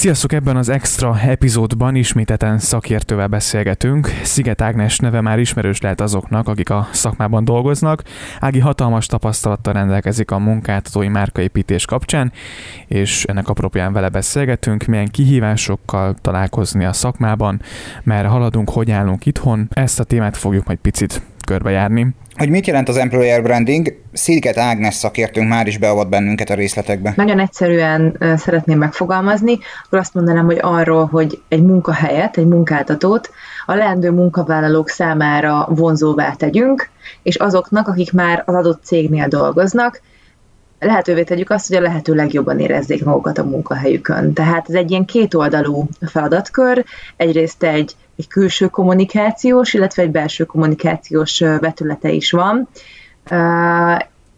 Sziasztok! Ebben az extra epizódban isméteten szakértővel beszélgetünk. Sziget Ágnes neve már ismerős lehet azoknak, akik a szakmában dolgoznak. Ági hatalmas tapasztalattal rendelkezik a munkáltatói márkaépítés kapcsán, és ennek apropján vele beszélgetünk, milyen kihívásokkal találkozni a szakmában, mert haladunk, hogy állunk itthon. Ezt a témát fogjuk majd picit körbejárni. Hogy mit jelent az employer branding? Sziget Ágnes szakértőnk már is beavat bennünket a részletekbe. Nagyon egyszerűen szeretném megfogalmazni, akkor azt mondanám, hogy arról, hogy egy munkahelyet, egy munkáltatót a leendő munkavállalók számára vonzóvá tegyünk, és azoknak, akik már az adott cégnél dolgoznak, lehetővé tegyük azt, hogy a lehető legjobban érezzék magukat a munkahelyükön. Tehát ez egy ilyen kétoldalú feladatkör, egyrészt egy, egy külső kommunikációs, illetve egy belső kommunikációs vetülete is van,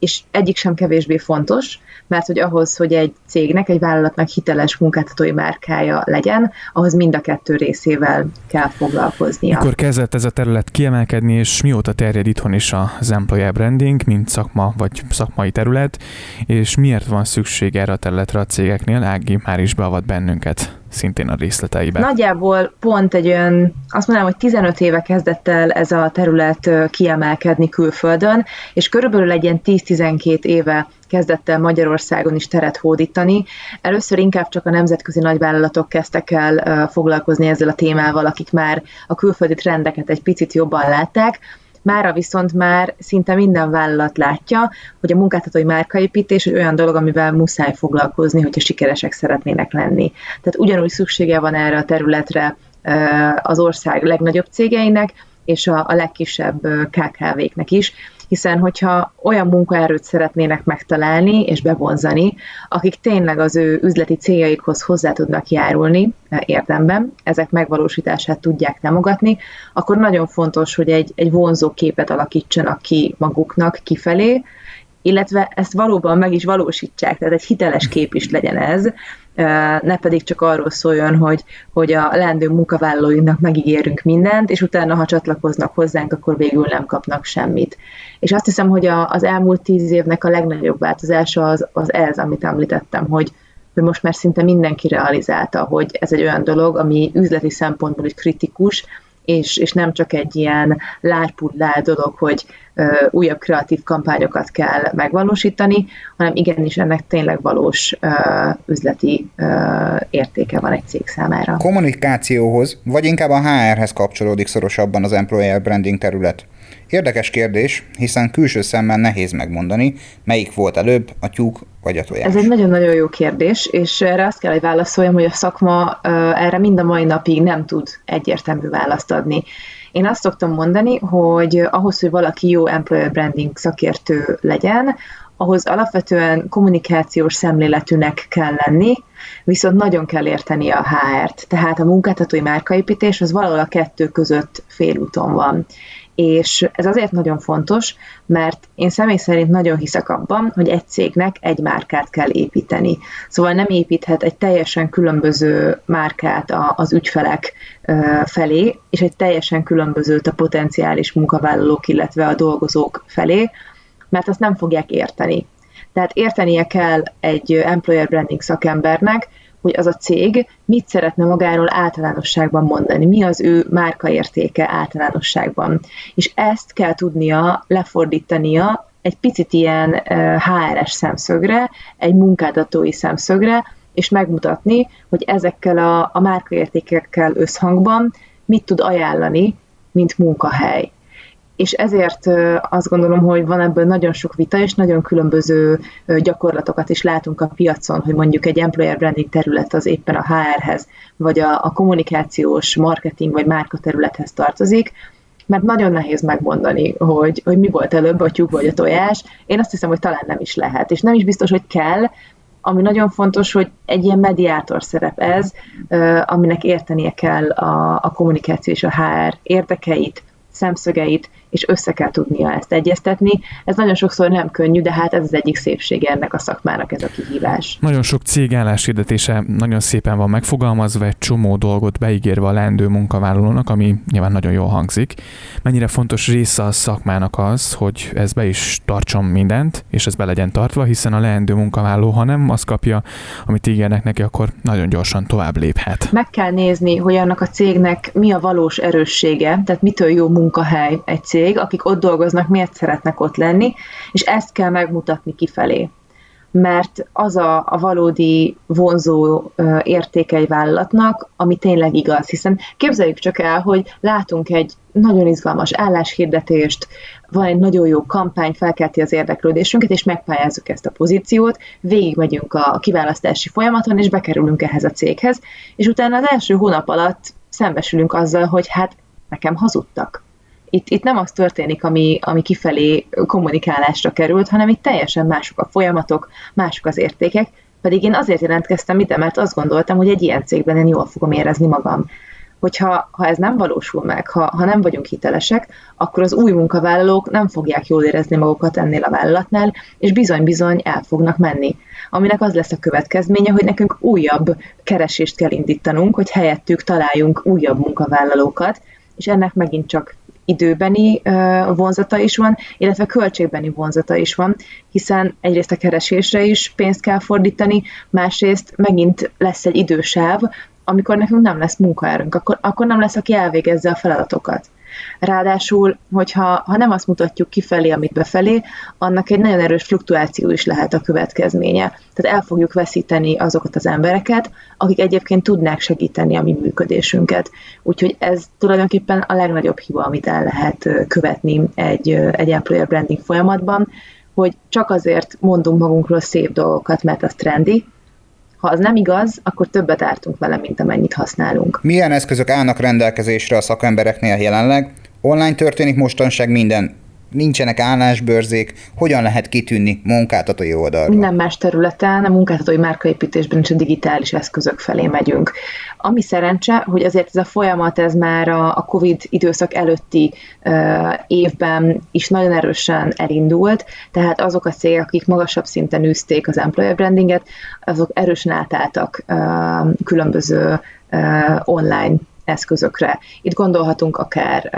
és egyik sem kevésbé fontos, mert hogy ahhoz, hogy egy cégnek, egy vállalatnak hiteles munkáltatói márkája legyen, ahhoz mind a kettő részével kell foglalkoznia. Mikor kezdett ez a terület kiemelkedni, és mióta terjed itthon is az employer branding, mint szakma vagy szakmai terület, és miért van szükség erre a területre a cégeknél? Ági már is beavat bennünket szintén a részleteibe. Nagyjából pont egy olyan, azt mondanám, hogy 15 éve kezdett el ez a terület kiemelkedni külföldön, és körülbelül egy ilyen 10-12 éve kezdett el Magyarországon is teret hódítani. Először inkább csak a nemzetközi nagyvállalatok kezdtek el foglalkozni ezzel a témával, akik már a külföldi trendeket egy picit jobban látták, Mára viszont már szinte minden vállalat látja, hogy a munkáltatói márkaépítés egy olyan dolog, amivel muszáj foglalkozni, hogyha sikeresek szeretnének lenni. Tehát ugyanúgy szüksége van erre a területre az ország legnagyobb cégeinek, és a, a legkisebb KKV-knek is, hiszen hogyha olyan munkaerőt szeretnének megtalálni és bevonzani, akik tényleg az ő üzleti céljaikhoz hozzá tudnak járulni érdemben, ezek megvalósítását tudják támogatni, akkor nagyon fontos, hogy egy, egy vonzó képet alakítsanak ki maguknak kifelé, illetve ezt valóban meg is valósítsák, tehát egy hiteles kép is legyen ez, ne pedig csak arról szóljon, hogy, hogy a leendő munkavállalóinknak megígérünk mindent, és utána, ha csatlakoznak hozzánk, akkor végül nem kapnak semmit. És azt hiszem, hogy a, az elmúlt tíz évnek a legnagyobb változása az, az ez, amit említettem, hogy, hogy most már szinte mindenki realizálta, hogy ez egy olyan dolog, ami üzleti szempontból is kritikus, és, és nem csak egy ilyen lárpullá dolog, hogy ö, újabb kreatív kampányokat kell megvalósítani, hanem igenis ennek tényleg valós ö, üzleti ö, értéke van egy cég számára. Kommunikációhoz, vagy inkább a HR-hez kapcsolódik szorosabban az employer branding terület. Érdekes kérdés, hiszen külső szemmel nehéz megmondani, melyik volt előbb, a tyúk vagy a tojás. Ez egy nagyon-nagyon jó kérdés, és erre azt kell, hogy válaszoljam, hogy a szakma erre mind a mai napig nem tud egyértelmű választ adni. Én azt szoktam mondani, hogy ahhoz, hogy valaki jó employer branding szakértő legyen, ahhoz alapvetően kommunikációs szemléletűnek kell lenni, viszont nagyon kell érteni a HR-t. Tehát a munkáltatói márkaépítés az valahol a kettő között félúton van. És ez azért nagyon fontos, mert én személy szerint nagyon hiszek abban, hogy egy cégnek egy márkát kell építeni. Szóval nem építhet egy teljesen különböző márkát az ügyfelek felé, és egy teljesen különbözőt a potenciális munkavállalók, illetve a dolgozók felé, mert azt nem fogják érteni. Tehát értenie kell egy employer branding szakembernek, hogy az a cég mit szeretne magáról általánosságban mondani, mi az ő márkaértéke általánosságban. És ezt kell tudnia lefordítania egy picit ilyen HR-es szemszögre, egy munkáltatói szemszögre, és megmutatni, hogy ezekkel a, a márkaértékekkel összhangban mit tud ajánlani, mint munkahely és ezért azt gondolom, hogy van ebből nagyon sok vita, és nagyon különböző gyakorlatokat is látunk a piacon, hogy mondjuk egy employer branding terület az éppen a HR-hez, vagy a, a kommunikációs, marketing vagy márka területhez tartozik, mert nagyon nehéz megmondani, hogy, hogy mi volt előbb, a tyúk vagy a tojás. Én azt hiszem, hogy talán nem is lehet, és nem is biztos, hogy kell, ami nagyon fontos, hogy egy ilyen mediátor szerep ez, aminek értenie kell a, a kommunikáció és a HR érdekeit, szemszögeit, és össze kell tudnia ezt egyeztetni. Ez nagyon sokszor nem könnyű, de hát ez az egyik szépsége ennek a szakmának, ez a kihívás. Nagyon sok cég álláshirdetése nagyon szépen van megfogalmazva, egy csomó dolgot beígérve a leendő munkavállalónak, ami nyilván nagyon jól hangzik. Mennyire fontos része a szakmának az, hogy ez be is tartson mindent, és ez be legyen tartva, hiszen a leendő munkavállaló, ha nem azt kapja, amit ígérnek neki, akkor nagyon gyorsan tovább léphet. Meg kell nézni, hogy annak a cégnek mi a valós erőssége, tehát mitől jó munkahely egy cég, akik ott dolgoznak, miért szeretnek ott lenni, és ezt kell megmutatni kifelé mert az a, a valódi vonzó értéke egy vállalatnak, ami tényleg igaz. Hiszen képzeljük csak el, hogy látunk egy nagyon izgalmas álláshirdetést, van egy nagyon jó kampány, felkelti az érdeklődésünket, és megpályázzuk ezt a pozíciót, végigmegyünk a kiválasztási folyamaton, és bekerülünk ehhez a céghez, és utána az első hónap alatt szembesülünk azzal, hogy hát nekem hazudtak itt, itt nem az történik, ami, ami kifelé kommunikálásra került, hanem itt teljesen mások a folyamatok, mások az értékek, pedig én azért jelentkeztem ide, mert azt gondoltam, hogy egy ilyen cégben én jól fogom érezni magam. Hogyha ha ez nem valósul meg, ha, ha nem vagyunk hitelesek, akkor az új munkavállalók nem fogják jól érezni magukat ennél a vállalatnál, és bizony-bizony el fognak menni. Aminek az lesz a következménye, hogy nekünk újabb keresést kell indítanunk, hogy helyettük találjunk újabb munkavállalókat, és ennek megint csak időbeni vonzata is van, illetve költségbeni vonzata is van, hiszen egyrészt a keresésre is pénzt kell fordítani, másrészt megint lesz egy idősáv, amikor nekünk nem lesz munkaerőnk, akkor, akkor nem lesz, aki elvégezze a feladatokat. Ráadásul, hogyha ha nem azt mutatjuk kifelé, amit befelé, annak egy nagyon erős fluktuáció is lehet a következménye. Tehát el fogjuk veszíteni azokat az embereket, akik egyébként tudnák segíteni a mi működésünket. Úgyhogy ez tulajdonképpen a legnagyobb hiba, amit el lehet követni egy, egy employer branding folyamatban, hogy csak azért mondunk magunkról szép dolgokat, mert az trendi, ha az nem igaz, akkor többet ártunk vele, mint amennyit használunk. Milyen eszközök állnak rendelkezésre a szakembereknél jelenleg? Online történik mostanság minden nincsenek állásbőrzék, hogyan lehet kitűnni munkáltatói oldalra? Minden más területen, a munkáltatói márkaépítésben is a digitális eszközök felé megyünk. Ami szerencse, hogy azért ez a folyamat, ez már a, COVID időszak előtti évben is nagyon erősen elindult, tehát azok a cégek, akik magasabb szinten űzték az employer brandinget, azok erősen átálltak különböző online eszközökre. Itt gondolhatunk akár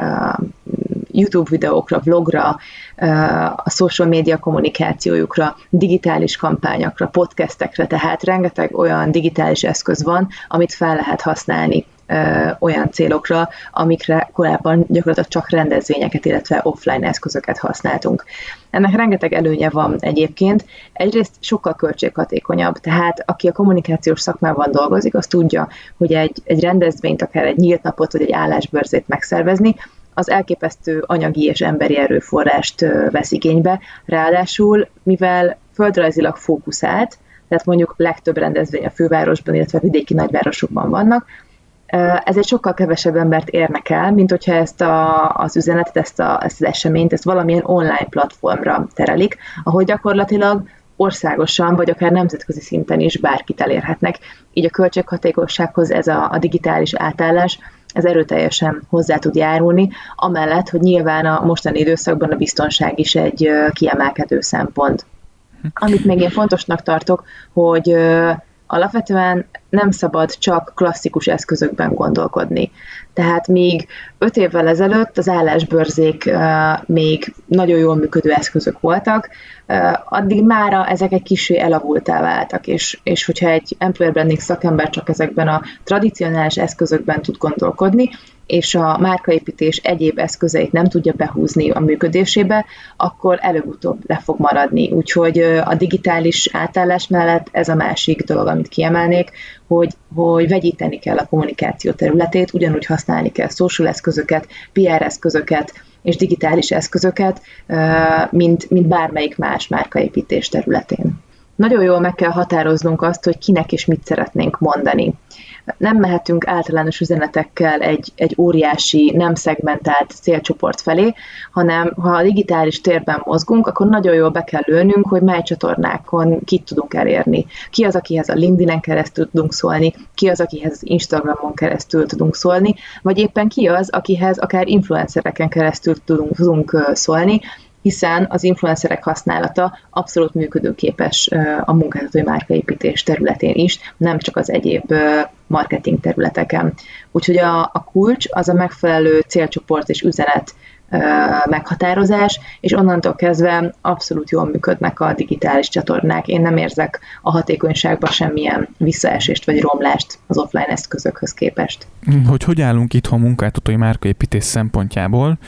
YouTube videókra, vlogra, a social média kommunikációjukra, digitális kampányokra, podcastekre, tehát rengeteg olyan digitális eszköz van, amit fel lehet használni olyan célokra, amikre korábban gyakorlatilag csak rendezvényeket, illetve offline eszközöket használtunk. Ennek rengeteg előnye van egyébként. Egyrészt sokkal költséghatékonyabb, tehát aki a kommunikációs szakmában dolgozik, az tudja, hogy egy, egy rendezvényt, akár egy nyílt napot, vagy egy állásbörzét megszervezni, az elképesztő anyagi és emberi erőforrást vesz igénybe, ráadásul, mivel földrajzilag fókuszált, tehát mondjuk legtöbb rendezvény a fővárosban, illetve vidéki nagyvárosokban vannak, ez egy sokkal kevesebb embert érnek el, mint hogyha ezt a, az üzenetet, ezt, a, ezt az eseményt, ezt valamilyen online platformra terelik, ahol gyakorlatilag országosan, vagy akár nemzetközi szinten is bárkit elérhetnek. Így a költséghatékossághoz ez a, a digitális átállás ez erőteljesen hozzá tud járulni, amellett, hogy nyilván a mostani időszakban a biztonság is egy kiemelkedő szempont. Amit még én fontosnak tartok, hogy alapvetően nem szabad csak klasszikus eszközökben gondolkodni. Tehát míg öt évvel ezelőtt az állásbörzék még nagyon jól működő eszközök voltak, addig mára ezek egy kicsi elavultá váltak, és, és hogyha egy employer branding szakember csak ezekben a tradicionális eszközökben tud gondolkodni, és a márkaépítés egyéb eszközeit nem tudja behúzni a működésébe, akkor előbb-utóbb le fog maradni. Úgyhogy a digitális átállás mellett ez a másik dolog, amit kiemelnék, hogy, hogy vegyíteni kell a kommunikáció területét, ugyanúgy használni kell social eszközöket, PR eszközöket, és digitális eszközöket, mint, mint bármelyik más márkaépítés területén. Nagyon jól meg kell határoznunk azt, hogy kinek és mit szeretnénk mondani. Nem mehetünk általános üzenetekkel egy, egy óriási, nem szegmentált célcsoport felé, hanem ha a digitális térben mozgunk, akkor nagyon jól be kell lőnünk, hogy mely csatornákon kit tudunk elérni. Ki az, akihez a LinkedIn-en keresztül tudunk szólni, ki az, akihez az Instagramon keresztül tudunk szólni, vagy éppen ki az, akihez akár influencereken keresztül tudunk, tudunk szólni, hiszen az influencerek használata abszolút működőképes a munkáltatói márkaépítés területén is, nem csak az egyéb marketing területeken. Úgyhogy a, a kulcs az a megfelelő célcsoport és üzenet meghatározás, és onnantól kezdve abszolút jól működnek a digitális csatornák. Én nem érzek a hatékonyságban semmilyen visszaesést vagy romlást az offline eszközökhöz képest. Hogy hogy állunk itthon munkáltatói márkaépítés szempontjából,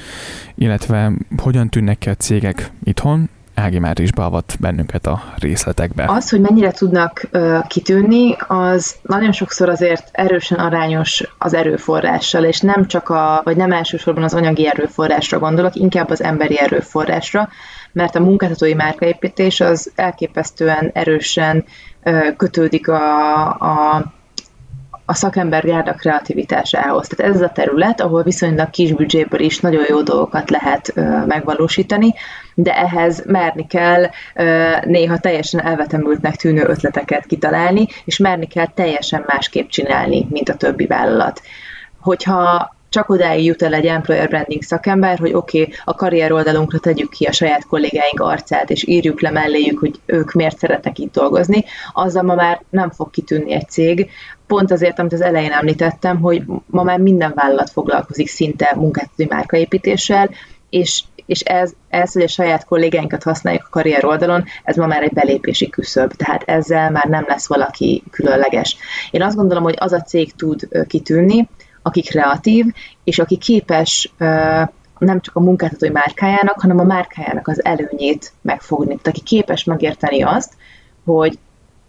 illetve hogyan tűnnek ki a cégek itthon, Ági már is beavat bennünket a részletekbe. Az, hogy mennyire tudnak uh, kitűnni, az nagyon sokszor azért erősen arányos az erőforrással, és nem csak a, vagy nem elsősorban az anyagi erőforrásra gondolok, inkább az emberi erőforrásra, mert a munkáltatói márkaépítés az elképesztően erősen uh, kötődik a, a a szakember járda kreativitásához. Tehát ez a terület, ahol viszonylag kis büdzséből is nagyon jó dolgokat lehet megvalósítani, de ehhez merni kell néha teljesen elvetemültnek tűnő ötleteket kitalálni, és merni kell teljesen másképp csinálni, mint a többi vállalat. Hogyha csak odáig jut el egy employer branding szakember, hogy oké, okay, a karrier oldalunkra tegyük ki a saját kollégáink arcát, és írjuk le melléjük, hogy ők miért szeretnek itt dolgozni, azzal ma már nem fog kitűnni egy cég, pont azért, amit az elején említettem, hogy ma már minden vállalat foglalkozik szinte munkáltatói márkaépítéssel, és, és ez, ez, hogy a saját kollégáinkat használjuk a karrier oldalon, ez ma már egy belépési küszöb, tehát ezzel már nem lesz valaki különleges. Én azt gondolom, hogy az a cég tud kitűnni, aki kreatív, és aki képes nem csak a munkáltatói márkájának, hanem a márkájának az előnyét megfogni. Tehát aki képes megérteni azt, hogy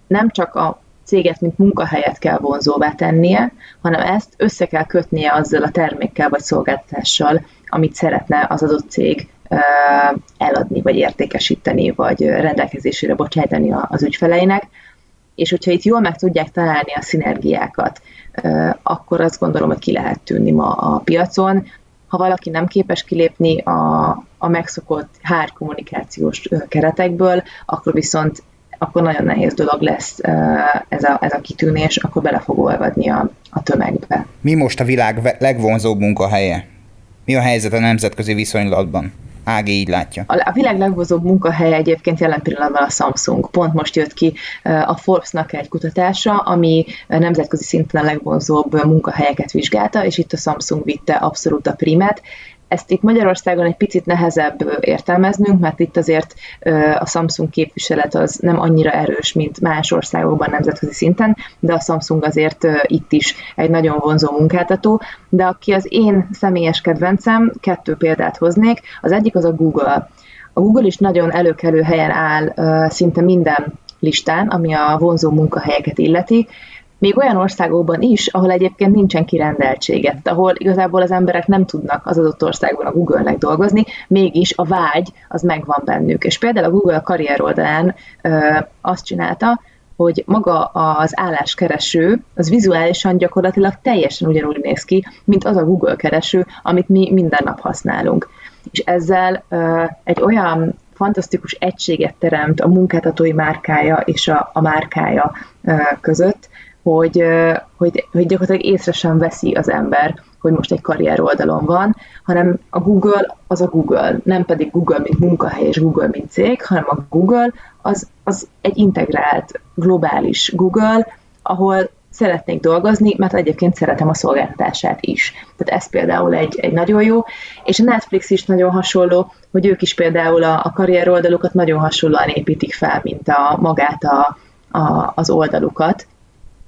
nem csak a céget, mint munkahelyet kell vonzóvá tennie, hanem ezt össze kell kötnie azzal a termékkel vagy szolgáltatással, amit szeretne az adott cég eladni, vagy értékesíteni, vagy rendelkezésére bocsájtani az ügyfeleinek. És hogyha itt jól meg tudják találni a szinergiákat, akkor azt gondolom, hogy ki lehet tűnni ma a piacon. Ha valaki nem képes kilépni a, a megszokott hár kommunikációs keretekből, akkor viszont akkor nagyon nehéz dolog lesz ez a, ez a kitűnés, akkor bele fog olvadni a, a tömegbe. Mi most a világ legvonzóbb munkahelye? Mi a helyzet a nemzetközi viszonylatban? Ági így látja. A világ legvozóbb munkahelye egyébként jelen pillanatban a Samsung. Pont most jött ki a Forbes-nak egy kutatása, ami nemzetközi szinten a legvonzóbb munkahelyeket vizsgálta, és itt a Samsung vitte abszolút a primet. Ezt itt Magyarországon egy picit nehezebb értelmeznünk, mert itt azért a Samsung képviselet az nem annyira erős, mint más országokban nemzetközi szinten, de a Samsung azért itt is egy nagyon vonzó munkáltató. De aki az én személyes kedvencem, kettő példát hoznék. Az egyik az a Google. A Google is nagyon előkelő helyen áll szinte minden listán, ami a vonzó munkahelyeket illeti, még olyan országokban is, ahol egyébként nincsen kirendeltsége, ahol igazából az emberek nem tudnak az adott országban a Google-nek dolgozni, mégis a vágy az megvan bennük. És például a Google a karrier oldalán ö, azt csinálta, hogy maga az álláskereső, az vizuálisan gyakorlatilag teljesen ugyanúgy néz ki, mint az a Google kereső, amit mi minden nap használunk. És ezzel ö, egy olyan fantasztikus egységet teremt a munkáltatói márkája és a, a márkája ö, között, hogy, hogy, hogy gyakorlatilag észre sem veszi az ember, hogy most egy karrier oldalon van, hanem a Google az a Google, nem pedig Google, mint munkahely és Google, mint cég, hanem a Google az, az egy integrált, globális Google, ahol szeretnék dolgozni, mert egyébként szeretem a szolgáltatását is. Tehát ez például egy, egy nagyon jó, és a Netflix is nagyon hasonló, hogy ők is például a, a karrier oldalukat nagyon hasonlóan építik fel, mint a magát a, a, az oldalukat,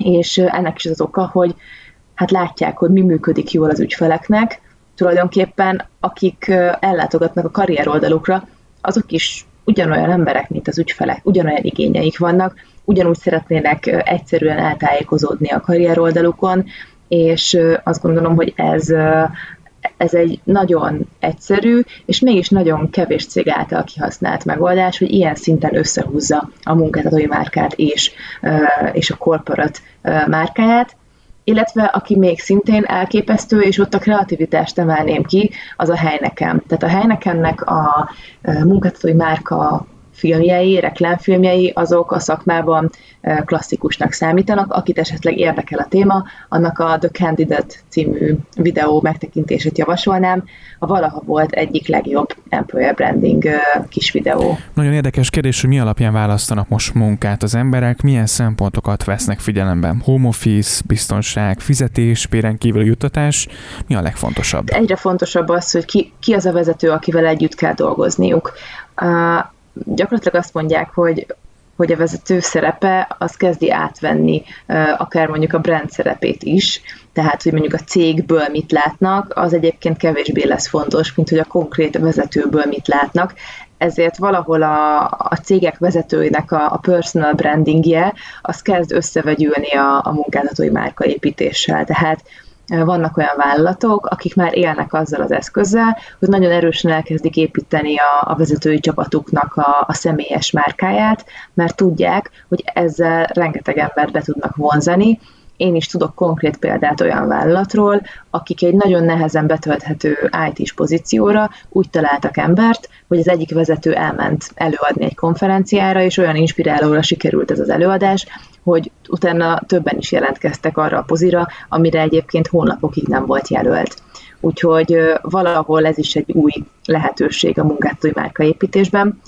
és ennek is az oka, hogy hát látják, hogy mi működik jól az ügyfeleknek, tulajdonképpen akik ellátogatnak a karrier oldalukra, azok is ugyanolyan emberek, mint az ügyfelek, ugyanolyan igényeik vannak, ugyanúgy szeretnének egyszerűen eltájékozódni a karrier oldalukon, és azt gondolom, hogy ez, ez egy nagyon egyszerű, és mégis nagyon kevés cég által kihasznált megoldás, hogy ilyen szinten összehúzza a munkáltatói márkát és, és a corporate márkáját, illetve aki még szintén elképesztő, és ott a kreativitást emelném ki, az a Heineken. Tehát a Heinekennek a munkáltatói márka filmjei, reklámfilmjei, azok a szakmában klasszikusnak számítanak. Akit esetleg érdekel a téma, annak a The Candidate című videó megtekintését javasolnám. A valaha volt egyik legjobb employer branding kis videó. Nagyon érdekes kérdés, hogy mi alapján választanak most munkát az emberek, milyen szempontokat vesznek figyelembe. Home office, biztonság, fizetés, péren kívül juttatás, mi a legfontosabb? Egyre fontosabb az, hogy ki, ki az a vezető, akivel együtt kell dolgozniuk. Gyakorlatilag azt mondják, hogy hogy a vezető szerepe az kezdi átvenni akár mondjuk a brand szerepét is, tehát hogy mondjuk a cégből mit látnak, az egyébként kevésbé lesz fontos, mint hogy a konkrét vezetőből mit látnak. Ezért valahol a, a cégek vezetőinek a, a personal brandingje, az kezd összevegyülni a, a munkáltatói márkaépítéssel. Tehát vannak olyan vállalatok, akik már élnek azzal az eszközzel, hogy nagyon erősen elkezdik építeni a, a vezetői csapatuknak a, a személyes márkáját, mert tudják, hogy ezzel rengeteg embert be tudnak vonzani, én is tudok konkrét példát olyan vállalatról, akik egy nagyon nehezen betölthető IT-s pozícióra úgy találtak embert, hogy az egyik vezető elment előadni egy konferenciára, és olyan inspirálóra sikerült ez az előadás, hogy utána többen is jelentkeztek arra a pozira, amire egyébként hónapokig nem volt jelölt. Úgyhogy valahol ez is egy új lehetőség a munkáltatói márkaépítésben.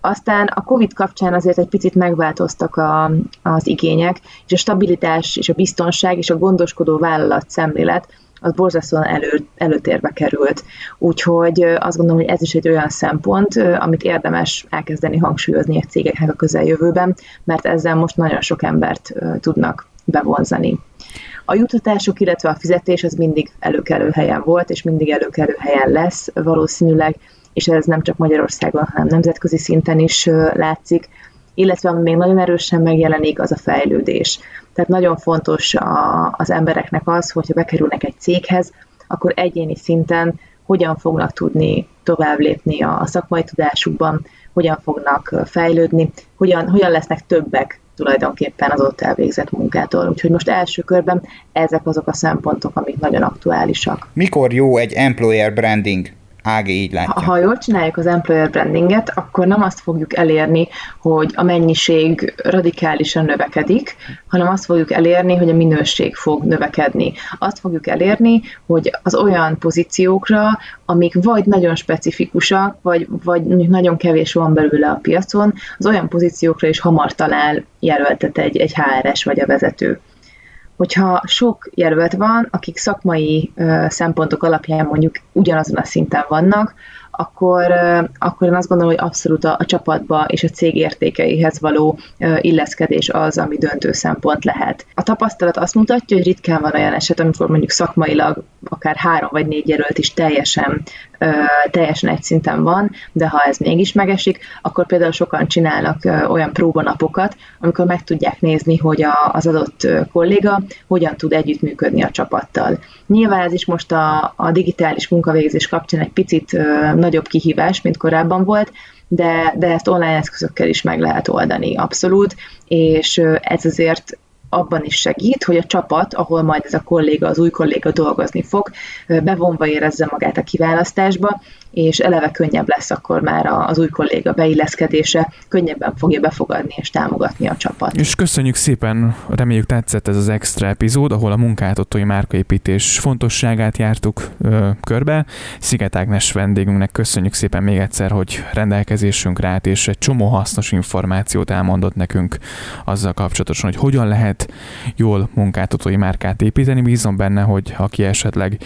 Aztán a COVID kapcsán azért egy picit megváltoztak a, az igények, és a stabilitás, és a biztonság, és a gondoskodó vállalat szemlélet az borzasztóan elő, előtérbe került. Úgyhogy azt gondolom, hogy ez is egy olyan szempont, amit érdemes elkezdeni hangsúlyozni a cégeknek a közeljövőben, mert ezzel most nagyon sok embert tudnak bevonzani. A jutatások, illetve a fizetés az mindig előkelő helyen volt, és mindig előkelő helyen lesz valószínűleg, és ez nem csak Magyarországon, hanem nemzetközi szinten is látszik, illetve ami még nagyon erősen megjelenik, az a fejlődés. Tehát nagyon fontos a, az embereknek az, hogyha bekerülnek egy céghez, akkor egyéni szinten hogyan fognak tudni tovább lépni a, szakmai tudásukban, hogyan fognak fejlődni, hogyan, hogyan lesznek többek tulajdonképpen az ott elvégzett munkától. Úgyhogy most első körben ezek azok a szempontok, amik nagyon aktuálisak. Mikor jó egy employer branding? Ági így látja. Ha, ha jól csináljuk az employer brandinget, akkor nem azt fogjuk elérni, hogy a mennyiség radikálisan növekedik, hanem azt fogjuk elérni, hogy a minőség fog növekedni. Azt fogjuk elérni, hogy az olyan pozíciókra, amik vagy nagyon specifikusak, vagy, vagy nagyon kevés van belőle a piacon, az olyan pozíciókra is hamar talál jelöltet egy, egy HRS vagy a vezető hogyha sok jelölt van, akik szakmai szempontok alapján mondjuk ugyanazon a szinten vannak, akkor, akkor én azt gondolom, hogy abszolút a, a csapatba és a cég értékeihez való illeszkedés az, ami döntő szempont lehet. A tapasztalat azt mutatja, hogy ritkán van olyan eset, amikor mondjuk szakmailag akár három vagy négy jelölt is teljesen, teljesen egy szinten van, de ha ez mégis megesik, akkor például sokan csinálnak olyan próbanapokat, amikor meg tudják nézni, hogy a, az adott kolléga hogyan tud együttműködni a csapattal. Nyilván ez is most a, a digitális munkavégzés kapcsán egy picit nagyobb kihívás, mint korábban volt, de, de ezt online eszközökkel is meg lehet oldani, abszolút, és ez azért abban is segít, hogy a csapat, ahol majd ez a kolléga, az új kolléga dolgozni fog, bevonva érezze magát a kiválasztásba, és eleve könnyebb lesz akkor már az új kolléga beilleszkedése, könnyebben fogja befogadni és támogatni a csapat. És köszönjük szépen, reméljük tetszett ez az extra epizód, ahol a munkáltatói márkaépítés fontosságát jártuk ö, körbe. Sziget Ágnes vendégünknek köszönjük szépen még egyszer, hogy rendelkezésünkre állt, és egy csomó hasznos információt elmondott nekünk azzal kapcsolatosan, hogy hogyan lehet jól munkáltatói márkát építeni. Bízom benne, hogy aki esetleg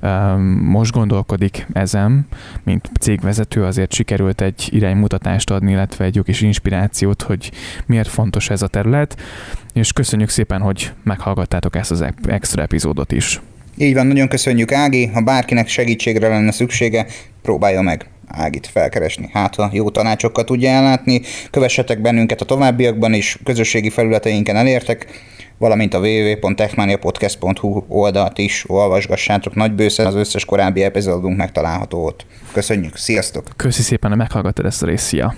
ö, most gondolkodik ezen, mint cégvezető azért sikerült egy iránymutatást adni, illetve egy jó kis inspirációt, hogy miért fontos ez a terület, és köszönjük szépen, hogy meghallgattátok ezt az extra epizódot is. Így van, nagyon köszönjük Ági, ha bárkinek segítségre lenne szüksége, próbálja meg Ágit felkeresni. Hát, ha jó tanácsokkal tudja ellátni, kövessetek bennünket a továbbiakban is, közösségi felületeinken elértek, valamint a www.techmaniapodcast.hu oldalt is olvasgassátok nagy bőszen, az összes korábbi epizódunk megtalálható ott. Köszönjük, sziasztok! Köszi szépen, hogy meghallgattad ezt a részt, szia!